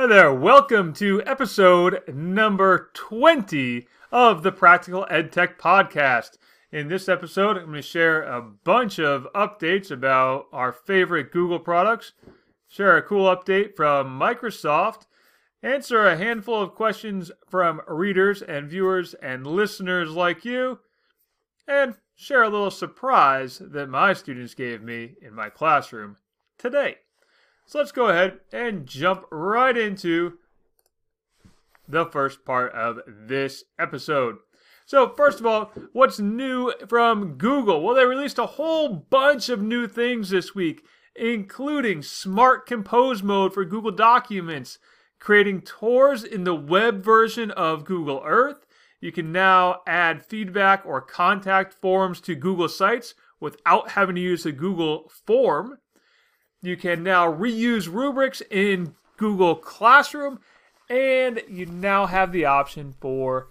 Hi there, welcome to episode number 20 of the Practical EdTech Podcast. In this episode, I'm going to share a bunch of updates about our favorite Google products, share a cool update from Microsoft, answer a handful of questions from readers and viewers and listeners like you, and share a little surprise that my students gave me in my classroom today. So let's go ahead and jump right into the first part of this episode. So, first of all, what's new from Google? Well, they released a whole bunch of new things this week, including Smart Compose mode for Google Documents, creating tours in the web version of Google Earth. You can now add feedback or contact forms to Google Sites without having to use the Google form. You can now reuse rubrics in Google Classroom, and you now have the option for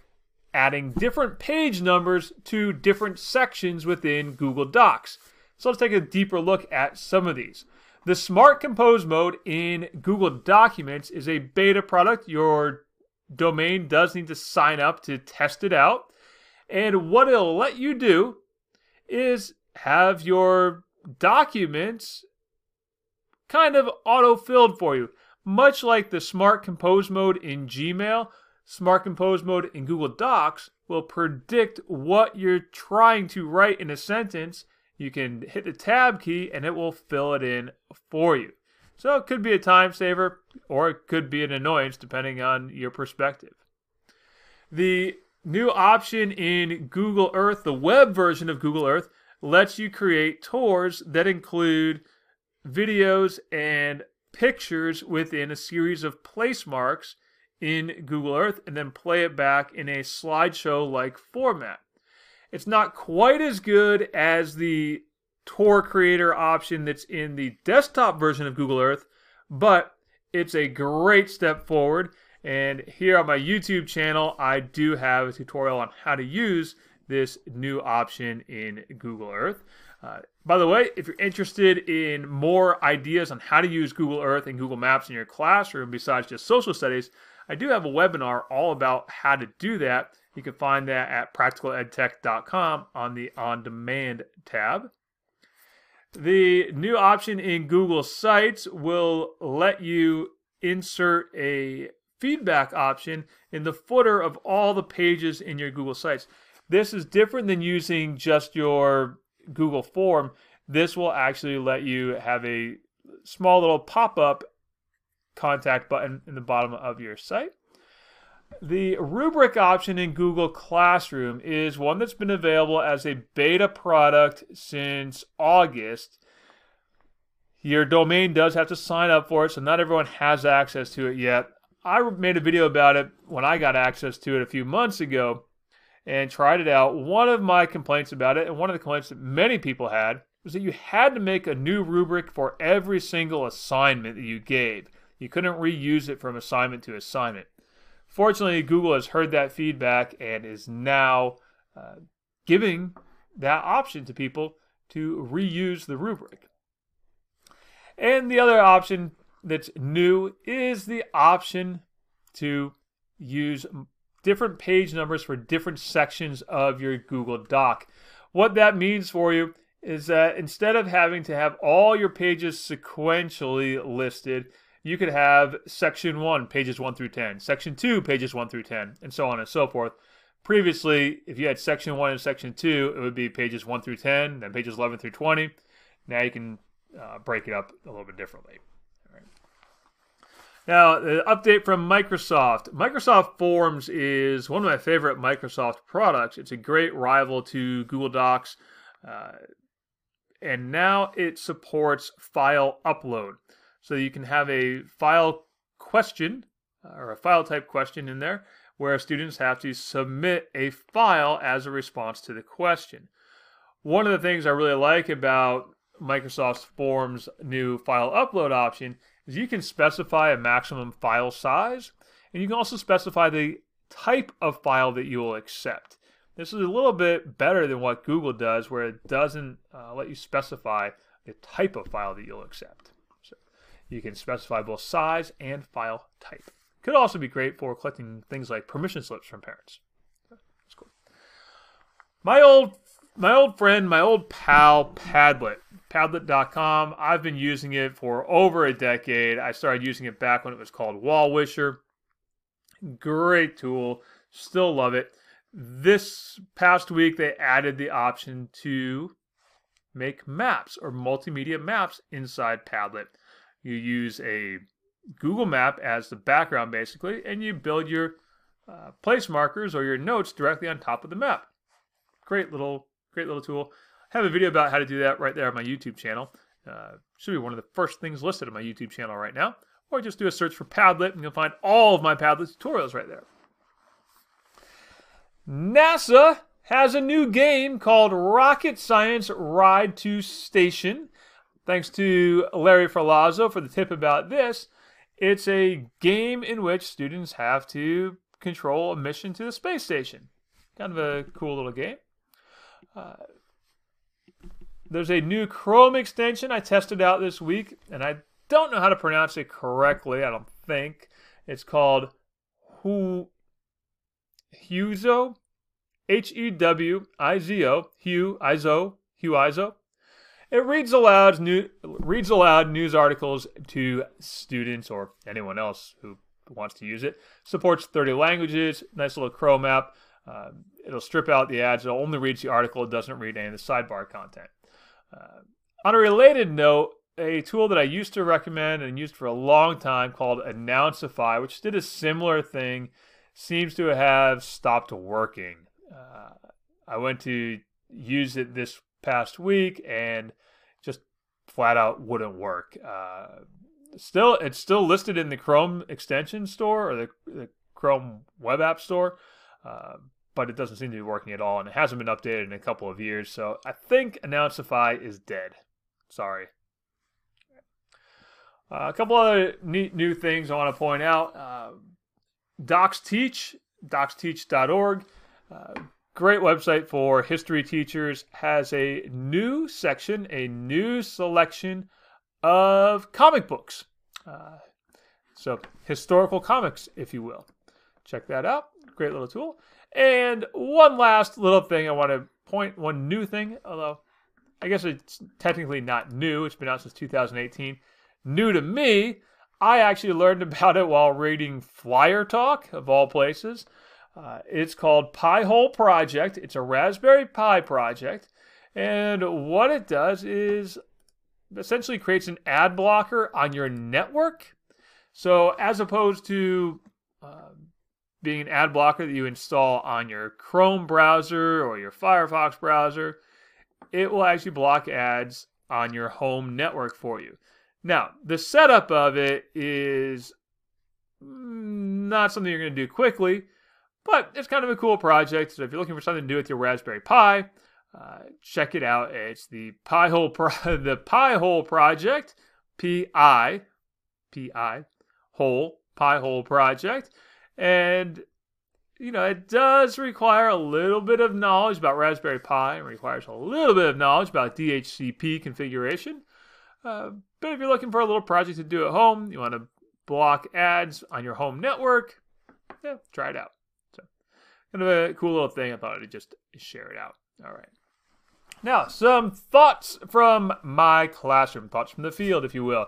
adding different page numbers to different sections within Google Docs. So let's take a deeper look at some of these. The Smart Compose mode in Google Documents is a beta product. Your domain does need to sign up to test it out. And what it'll let you do is have your documents kind of auto filled for you. Much like the Smart Compose mode in Gmail, Smart Compose mode in Google Docs will predict what you're trying to write in a sentence. You can hit the tab key and it will fill it in for you. So it could be a time saver or it could be an annoyance depending on your perspective. The new option in Google Earth, the web version of Google Earth, lets you create tours that include videos and pictures within a series of place marks in Google Earth and then play it back in a slideshow like format. It's not quite as good as the tour creator option that's in the desktop version of Google Earth, but it's a great step forward. And here on my YouTube channel, I do have a tutorial on how to use this new option in Google Earth. Uh, by the way, if you're interested in more ideas on how to use Google Earth and Google Maps in your classroom besides just social studies, I do have a webinar all about how to do that. You can find that at practicaledtech.com on the On Demand tab. The new option in Google Sites will let you insert a feedback option in the footer of all the pages in your Google Sites. This is different than using just your Google form, this will actually let you have a small little pop up contact button in the bottom of your site. The rubric option in Google Classroom is one that's been available as a beta product since August. Your domain does have to sign up for it, so not everyone has access to it yet. I made a video about it when I got access to it a few months ago and tried it out. One of my complaints about it, and one of the complaints that many people had, was that you had to make a new rubric for every single assignment that you gave. You couldn't reuse it from assignment to assignment. Fortunately, Google has heard that feedback and is now uh, giving that option to people to reuse the rubric. And the other option that's new is the option to use different page numbers for different sections of your Google Doc. What that means for you is that instead of having to have all your pages sequentially listed, you could have section 1, pages 1 through 10, section 2, pages 1 through 10, and so on and so forth. Previously, if you had section 1 and section 2, it would be pages 1 through 10, then pages 11 through 20. Now you can uh, break it up a little bit differently. Now, the update from Microsoft. Microsoft Forms is one of my favorite Microsoft products. It's a great rival to Google Docs. Uh, and now it supports file upload. So you can have a file question uh, or a file type question in there where students have to submit a file as a response to the question. One of the things I really like about Microsoft Forms' new file upload option is you can specify a maximum file size, and you can also specify the type of file that you will accept. This is a little bit better than what Google does, where it doesn't uh, let you specify the type of file that you'll accept. So You can specify both size and file type. Could also be great for collecting things like permission slips from parents. That's cool. My old my old friend, my old pal Padlet, Padlet.com. I've been using it for over a decade. I started using it back when it was called Wallwisher. Great tool. Still love it. This past week, they added the option to make maps or multimedia maps inside Padlet. You use a Google map as the background, basically, and you build your uh, place markers or your notes directly on top of the map. Great little, great little tool. Have a video about how to do that right there on my YouTube channel. Uh, should be one of the first things listed on my YouTube channel right now. Or just do a search for Padlet and you'll find all of my Padlet tutorials right there. NASA has a new game called Rocket Science Ride to Station. Thanks to Larry Ferlazzo for the tip about this. It's a game in which students have to control a mission to the space station. Kind of a cool little game. Uh, there's a new Chrome extension I tested out this week, and I don't know how to pronounce it correctly. I don't think it's called Hu Huizo, H E W I Z O, Hugh Izo, Hugh Izo. It reads aloud new reads aloud news articles to students or anyone else who wants to use it. Supports 30 languages. Nice little Chrome app. Uh, it'll strip out the ads. It'll only read the article. It doesn't read any of the sidebar content. Uh, on a related note, a tool that I used to recommend and used for a long time called Announceify, which did a similar thing, seems to have stopped working. Uh, I went to use it this past week and just flat out wouldn't work. Uh, still, it's still listed in the Chrome extension store or the, the Chrome web app store, uh, but it doesn't seem to be working at all, and it hasn't been updated in a couple of years. So I think Announceify is dead. Sorry. Uh, a couple other neat new things I want to point out. Uh, Docs Teach, docsteach.org. Uh, great website for history teachers. Has a new section, a new selection of comic books. Uh, so, historical comics, if you will. Check that out. Great little tool. And one last little thing I want to point, one new thing, although I guess it's technically not new, it's been out since 2018 new to me. I actually learned about it while reading Flyer Talk, of all places. Uh, it's called Pi-hole Project. It's a Raspberry Pi project. And what it does is essentially creates an ad blocker on your network. So, as opposed to uh, being an ad blocker that you install on your Chrome browser or your Firefox browser, it will actually block ads on your home network for you. Now, the setup of it is not something you're going to do quickly, but it's kind of a cool project. So if you're looking for something to do with your Raspberry Pi, uh, check it out. It's the Pi-hole Pro- the Pi-hole project, P I P I hole Pi-hole project, and you know it does require a little bit of knowledge about Raspberry Pi. and requires a little bit of knowledge about DHCP configuration. Uh, but if you're looking for a little project to do at home, you want to block ads on your home network, yeah, try it out. So, kind of a cool little thing. I thought I'd just share it out. All right. Now, some thoughts from my classroom, thoughts from the field, if you will.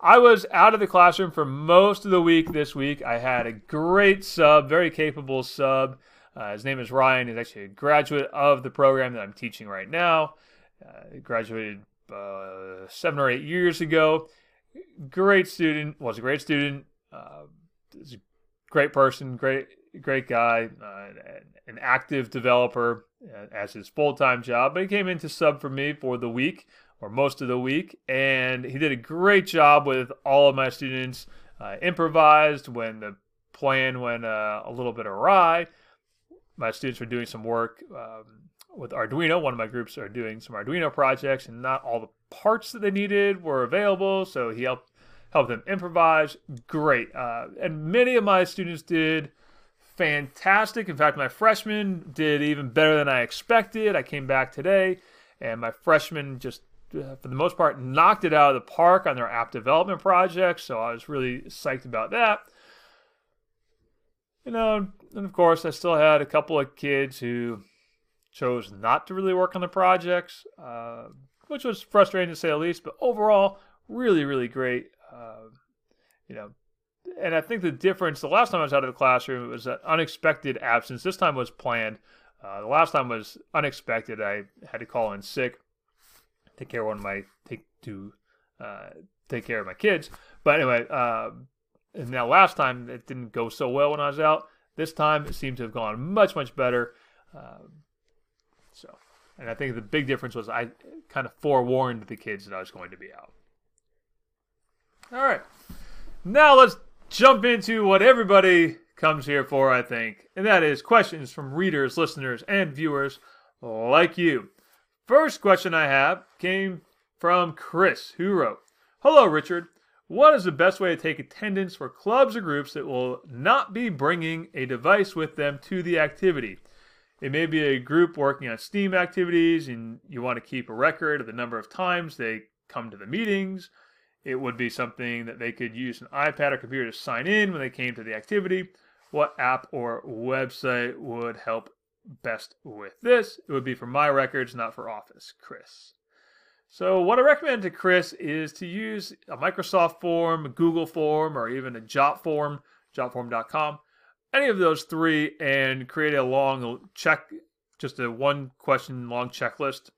I was out of the classroom for most of the week this week. I had a great sub, very capable sub. Uh, his name is Ryan. He's actually a graduate of the program that I'm teaching right now. Uh, graduated uh, seven or eight years ago. Great student, was a great student. Uh, is a great person, great great guy, uh, an active developer uh, as his full time job. But he came into sub for me for the week or most of the week, and he did a great job with all of my students. Uh, improvised when the plan went uh, a little bit awry. My students were doing some work um, with Arduino. One of my groups are doing some Arduino projects, and not all the parts that they needed were available. So he helped help them improvise. Great, uh, and many of my students did fantastic. In fact, my freshman did even better than I expected. I came back today, and my freshman just for the most part, knocked it out of the park on their app development project. So I was really psyched about that. You know, and of course, I still had a couple of kids who chose not to really work on the projects, uh, which was frustrating to say the least. But overall, really, really great. Uh, you know, and I think the difference the last time I was out of the classroom it was an unexpected absence. This time was planned. Uh, the last time was unexpected. I had to call in sick, take care of one of my take to uh, take care of my kids. But anyway, uh, and now last time it didn't go so well when I was out. This time it seemed to have gone much much better. Um, so, and I think the big difference was I kind of forewarned the kids that I was going to be out. All right, now let's jump into what everybody comes here for, I think, and that is questions from readers, listeners, and viewers like you. First question I have came from Chris, who wrote Hello, Richard. What is the best way to take attendance for clubs or groups that will not be bringing a device with them to the activity? It may be a group working on STEAM activities and you want to keep a record of the number of times they come to the meetings it would be something that they could use an iPad or computer to sign in when they came to the activity. What app or website would help best with this? It would be for My Records, not for Office, Chris. So, what I recommend to Chris is to use a Microsoft form, a Google form, or even a Jot form, jotform.com, any of those three, and create a long check, just a one question long checklist,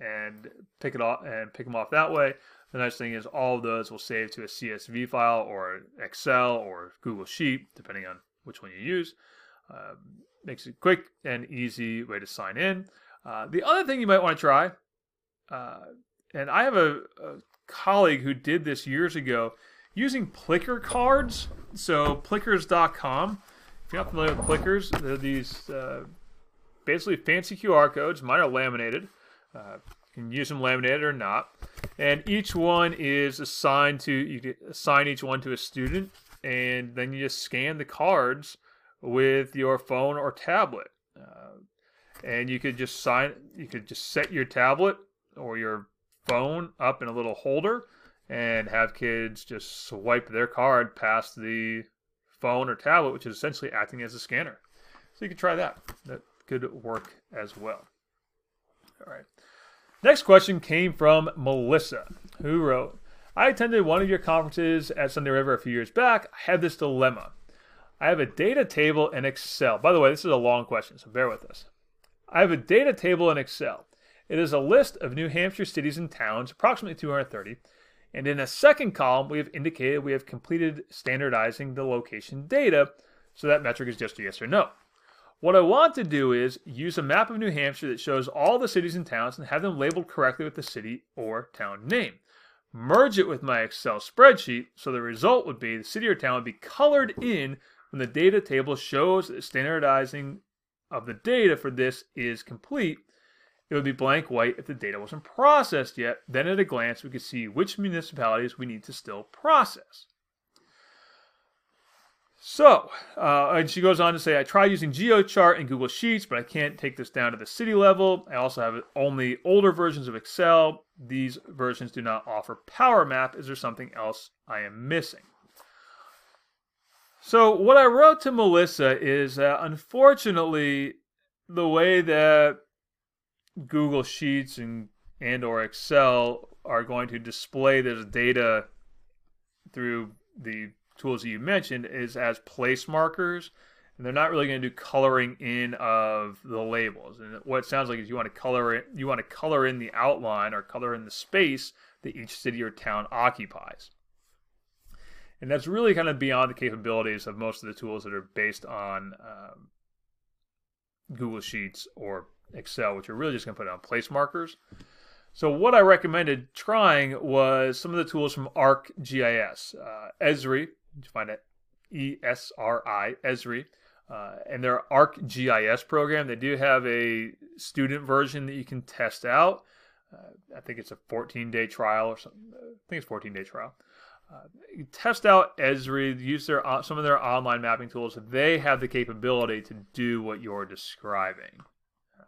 and pick it off and pick them off that way. The nice thing is all of those will save to a CSV file or Excel or Google Sheet, depending on which one you use. Uh, makes it quick and easy way to sign in. Uh, the other thing you might want to try, uh, and I have a, a, colleague who did this years ago using Plicker cards. So plickers.com. If you're not familiar with Plickers, they're these uh, basically fancy QR codes. Mine are laminated. Uh, you can use them laminated or not and each one is assigned to you assign each one to a student and then you just scan the cards with your phone or tablet. Uh, and you could just sign you could just set your tablet or your phone up in a little holder and have kids just swipe their card past the phone or tablet which is essentially acting as a scanner. So you could try that. That could work as well. All right. Next question came from Melissa, who wrote, I attended one of your conferences at Sunday River a few years back. I had this dilemma. I have a data table in Excel. By the way, this is a long question, so bear with us. I have a data table in Excel. It is a list of New Hampshire cities and towns, approximately 230. And in a second column, we have indicated we have completed standardizing the location data. So that metric is just a yes or no. What I want to do is use a map of New Hampshire that shows all the cities and towns and have them labeled correctly with the city or town name. Merge it with my Excel spreadsheet so the result would be the city or town would be colored in when the data table shows that standardizing of the data for this is complete. It would be blank white if the data wasn't processed yet. Then at a glance, we could see which municipalities we need to still process. So, uh, and she goes on to say, I tried using GeoChart and Google Sheets, but I can't take this down to the city level. I also have only older versions of Excel. These versions do not offer Power Map. Is there something else I am missing? So, what I wrote to Melissa is that unfortunately, the way that Google Sheets and and or Excel are going to display this data through the tools that you mentioned is as place markers and they're not really going to do coloring in of the labels. And what it sounds like is you want to color it you want to color in the outline or color in the space that each city or town occupies and that's really kind of beyond the capabilities of most of the tools that are based on um, google sheets or excel which are really just going to put on place markers so what I recommended trying was some of the tools from ArcGIS. Uh, Esri you find it E S R I Esri. Uh, and their ArcGIS program, they do have a student version that you can test out. Uh, I think it's a 14 day trial or something. I think it's 14 day trial. Test out Esri, use their uh, some of their online mapping tools. They have the capability to do what you're describing. Uh,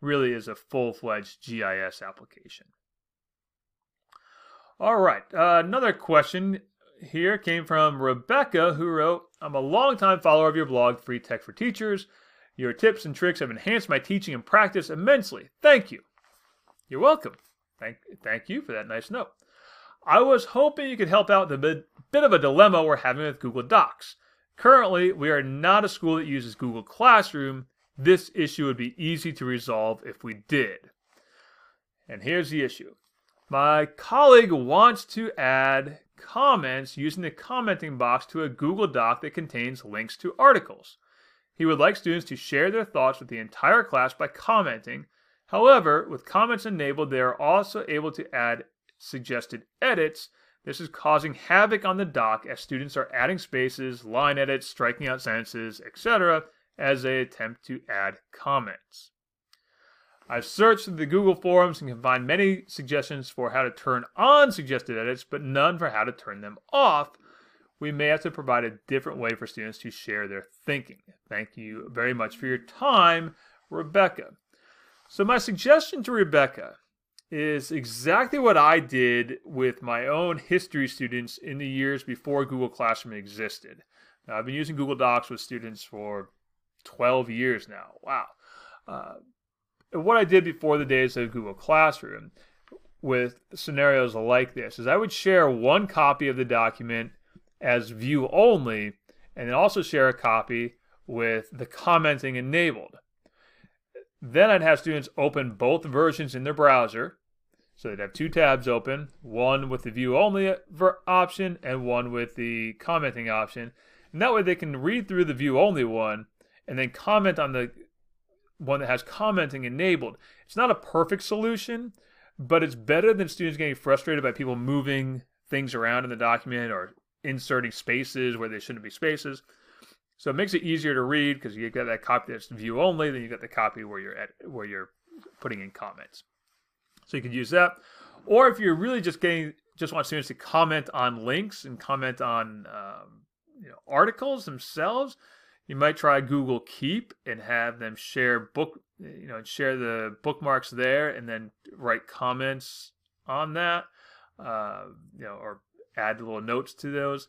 really is a full fledged GIS application. All right. Uh, another question here came from Rebecca, who wrote I'm a longtime follower of your blog, Free Tech for Teachers. Your tips and tricks have enhanced my teaching and practice immensely. Thank you. You're welcome. Thank, thank you for that nice note. I was hoping you could help out the bit, bit of a dilemma we're having with Google Docs. Currently, we are not a school that uses Google Classroom. This issue would be easy to resolve if we did. And here's the issue. My colleague wants to add comments using the commenting box to a Google Doc that contains links to articles. He would like students to share their thoughts with the entire class by commenting. However, with comments enabled, they are also able to add suggested edits. This is causing havoc on the doc as students are adding spaces, line edits, striking out sentences, etc., as they attempt to add comments. I've searched the Google forums and can find many suggestions for how to turn on suggested edits, but none for how to turn them off. We may have to provide a different way for students to share their thinking. Thank you very much for your time, Rebecca. So, my suggestion to Rebecca is exactly what I did with my own history students in the years before Google Classroom existed. Now, I've been using Google Docs with students for 12 years now. Wow. Uh, what I did before the days of Google Classroom with scenarios like this is I would share one copy of the document as view only and then also share a copy with the commenting enabled. Then I'd have students open both versions in their browser. So they'd have two tabs open, one with the view only option and one with the commenting option. And that way they can read through the view only one and then comment on the one that has commenting enabled. It's not a perfect solution, but it's better than students getting frustrated by people moving things around in the document or inserting spaces where they shouldn't be spaces. So it makes it easier to read because you get that copy that's view only, then you get the copy where you're at, where you're putting in comments. So you could use that, or if you're really just getting just want students to comment on links and comment on um, you know, articles themselves, you might try Google Keep and have them share book, you know, and share the bookmarks there, and then write comments on that, uh, you know, or add little notes to those.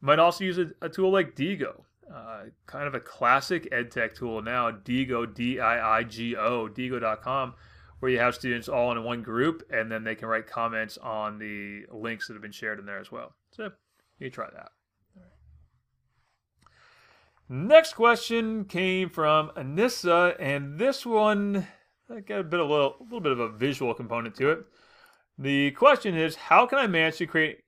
You might also use a, a tool like Diigo, uh, kind of a classic EdTech tool now. Diigo, D-I-I-G-O, Diigo.com, where you have students all in one group, and then they can write comments on the links that have been shared in there as well. So you try that. Next question came from Anissa, and this one got a bit of a little, a little bit of a visual component to it. The question is, how can I manage to create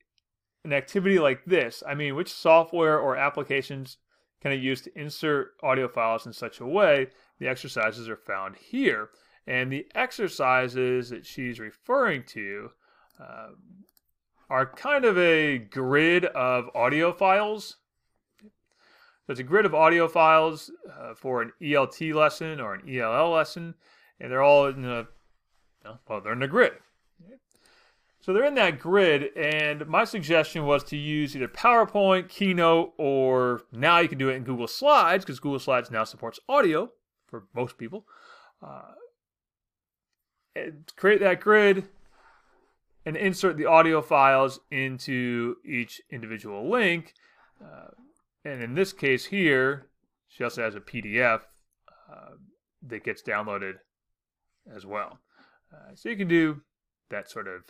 an activity like this? I mean, which software or applications can I use to insert audio files in such a way? The exercises are found here. And the exercises that she's referring to uh, are kind of a grid of audio files so it's a grid of audio files uh, for an ELT lesson or an ELL lesson, and they're all in a, well, they're in a grid. So they're in that grid, and my suggestion was to use either PowerPoint, Keynote, or now you can do it in Google Slides because Google Slides now supports audio for most people. Uh, create that grid and insert the audio files into each individual link. Uh, and in this case here, she also has a PDF uh, that gets downloaded as well. Uh, so you can do that sort of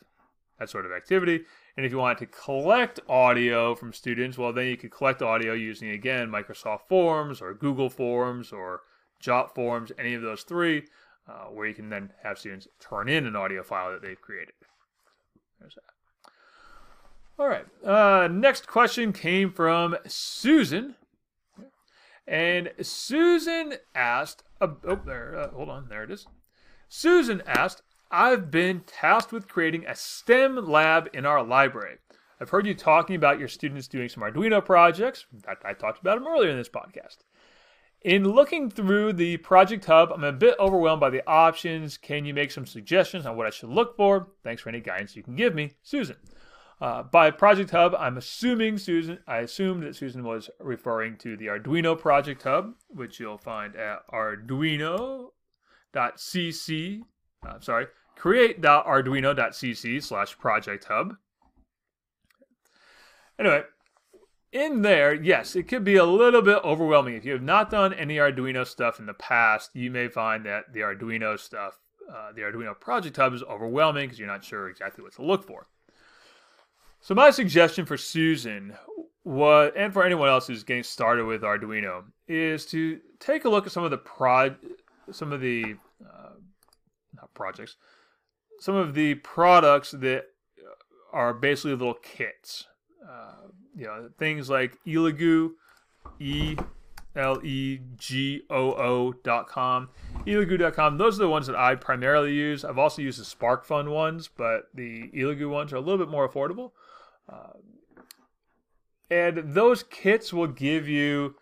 that sort of activity. And if you want to collect audio from students, well, then you could collect audio using again Microsoft Forms or Google Forms or Jot Forms, any of those three, uh, where you can then have students turn in an audio file that they've created. There's that. All right. Uh, next question came from Susan. And Susan asked, uh, oh, there, uh, hold on, there it is. Susan asked, I've been tasked with creating a STEM lab in our library. I've heard you talking about your students doing some Arduino projects. I talked about them earlier in this podcast. In looking through the Project Hub, I'm a bit overwhelmed by the options. Can you make some suggestions on what I should look for? Thanks for any guidance you can give me, Susan. Uh, by Project Hub, I'm assuming Susan, I assumed that Susan was referring to the Arduino Project Hub, which you'll find at arduino.cc, uh, sorry, create.arduino.cc slash project hub. anyway, in there, yes, it could be a little bit overwhelming. If you have not done any Arduino stuff in the past, you may find that the Arduino stuff, uh, the Arduino Project Hub is overwhelming because you're not sure exactly what to look for. So my suggestion for Susan was, and for anyone else who's getting started with Arduino, is to take a look at some of the prod, some of the uh, not projects, some of the products that are basically little kits. Uh, you know, things like Elegoo, E L E G O O dot com, Elegoo.com. Those are the ones that I primarily use. I've also used the SparkFun ones, but the Elegoo ones are a little bit more affordable. Uh, and those kits will give you,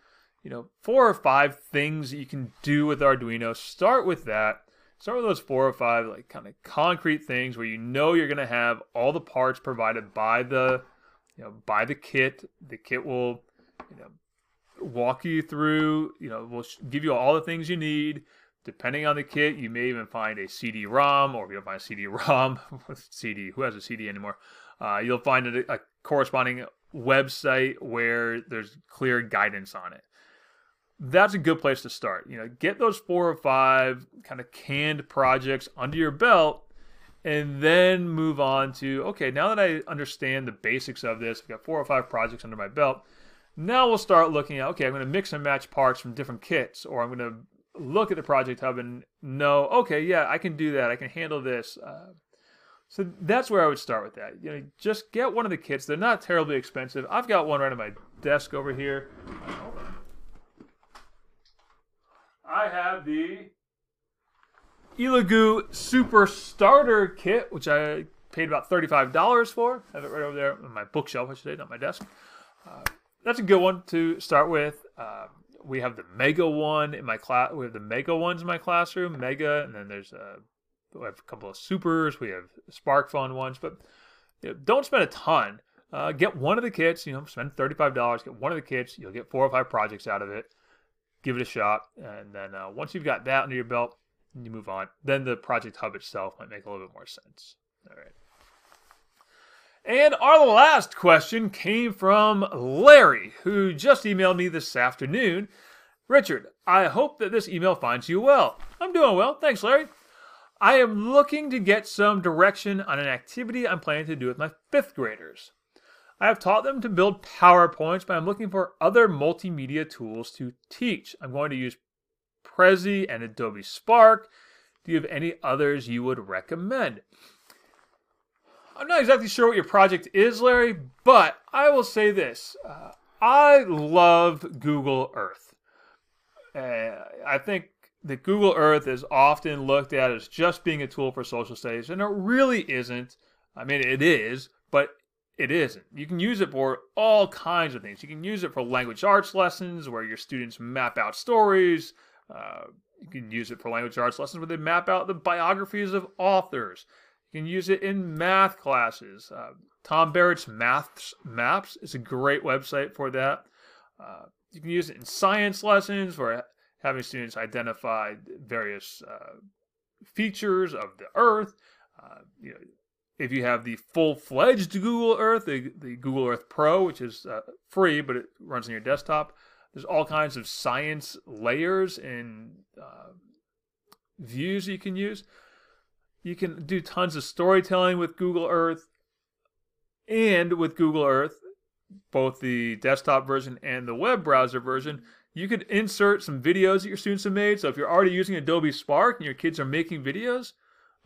you know, four or five things that you can do with Arduino. Start with that. Start with those four or five like kind of concrete things where you know you're going to have all the parts provided by the, you know, by the kit. The kit will, you know, walk you through. You know, will give you all the things you need. Depending on the kit, you may even find a CD-ROM, or if you don't find a CD-ROM, CD, who has a CD anymore? Uh, you'll find a, a corresponding website where there's clear guidance on it. That's a good place to start. You know, get those four or five kind of canned projects under your belt and then move on to okay, now that I understand the basics of this, I've got four or five projects under my belt. Now we'll start looking at okay, I'm going to mix and match parts from different kits, or I'm going to look at the project hub and know okay, yeah, I can do that. I can handle this. Uh, so that's where I would start with that. You know, just get one of the kits. They're not terribly expensive. I've got one right on my desk over here. I have the Elegoo Super Starter Kit, which I paid about $35 for. I have it right over there on my bookshelf, I should say, not my desk. Uh, that's a good one to start with. Uh, we have the Mega one in my class. We have the Mega ones in my classroom, Mega, and then there's a we have a couple of supers. We have SparkFun ones, but you know, don't spend a ton. Uh, get one of the kits. You know, spend thirty five dollars. Get one of the kits. You'll get four or five projects out of it. Give it a shot, and then uh, once you've got that under your belt, you move on. Then the project hub itself might make a little bit more sense. All right. And our last question came from Larry, who just emailed me this afternoon. Richard, I hope that this email finds you well. I'm doing well. Thanks, Larry. I am looking to get some direction on an activity I'm planning to do with my fifth graders. I have taught them to build PowerPoints, but I'm looking for other multimedia tools to teach. I'm going to use Prezi and Adobe Spark. Do you have any others you would recommend? I'm not exactly sure what your project is, Larry, but I will say this. Uh, I love Google Earth. Uh, I think that Google Earth is often looked at as just being a tool for social studies, and it really isn't. I mean, it is, but it isn't. You can use it for all kinds of things. You can use it for language arts lessons where your students map out stories. Uh, you can use it for language arts lessons where they map out the biographies of authors. You can use it in math classes. Uh, Tom Barrett's Maths Maps is a great website for that. Uh, you can use it in science lessons where having students identify various uh, features of the Earth. Uh, you know, if you have the full-fledged Google Earth, the, the Google Earth Pro, which is uh, free but it runs on your desktop, there's all kinds of science layers and uh, views you can use. You can do tons of storytelling with Google Earth and with Google Earth, both the desktop version and the web browser version you could insert some videos that your students have made. So if you're already using Adobe Spark and your kids are making videos,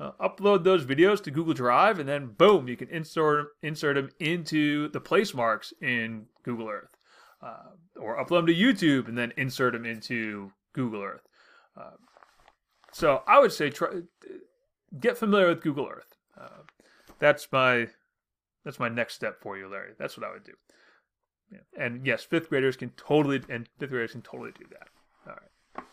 uh, upload those videos to Google Drive, and then boom, you can insert insert them into the place marks in Google Earth, uh, or upload them to YouTube and then insert them into Google Earth. Uh, so I would say try get familiar with Google Earth. Uh, that's my that's my next step for you, Larry. That's what I would do. Yeah. And yes, fifth graders can totally and fifth graders can totally do that. All right.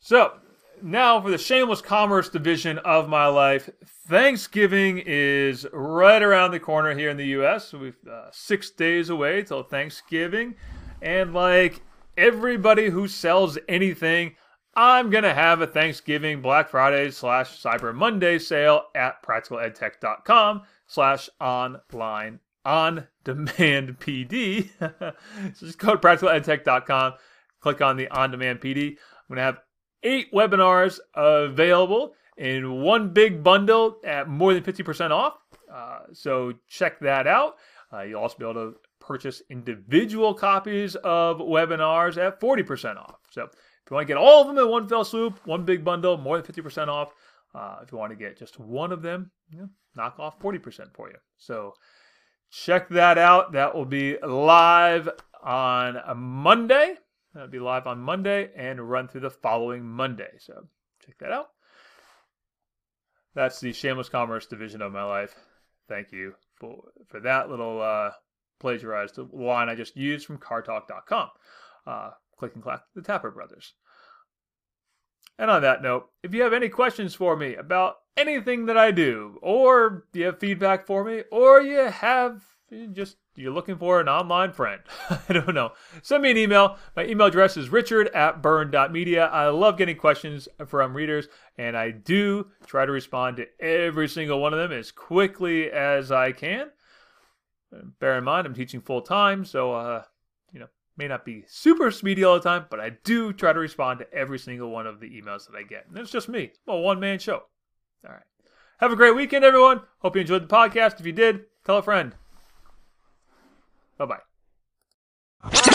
So now for the shameless commerce division of my life. Thanksgiving is right around the corner here in the U.S. We've uh, six days away till Thanksgiving, and like everybody who sells anything, I'm gonna have a Thanksgiving Black Friday slash Cyber Monday sale at practicaledtech.com slash online on demand PD. so just go to practicaledtech.com, click on the on demand PD. I'm to have eight webinars available in one big bundle at more than 50% off. Uh, so check that out. Uh, you'll also be able to purchase individual copies of webinars at 40% off. So if you want to get all of them in one fell swoop, one big bundle, more than 50% off. Uh, if you want to get just one of them, you know, knock off 40% for you. So check that out. That will be live on Monday. That'll be live on Monday and run through the following Monday. So check that out. That's the shameless commerce division of my life. Thank you for for that little uh, plagiarized line I just used from cartalk.com. Uh, click and clack the Tappet Brothers. And on that note, if you have any questions for me about anything that I do, or you have feedback for me, or you have just you're looking for an online friend. I don't know. Send me an email. My email address is richard at byrne.media. I love getting questions from readers, and I do try to respond to every single one of them as quickly as I can. Bear in mind, I'm teaching full time, so, uh, you know, may not be super speedy all the time, but I do try to respond to every single one of the emails that I get. And it's just me. It's a one man show. All right. Have a great weekend, everyone. Hope you enjoyed the podcast. If you did, tell a friend. Bye bye.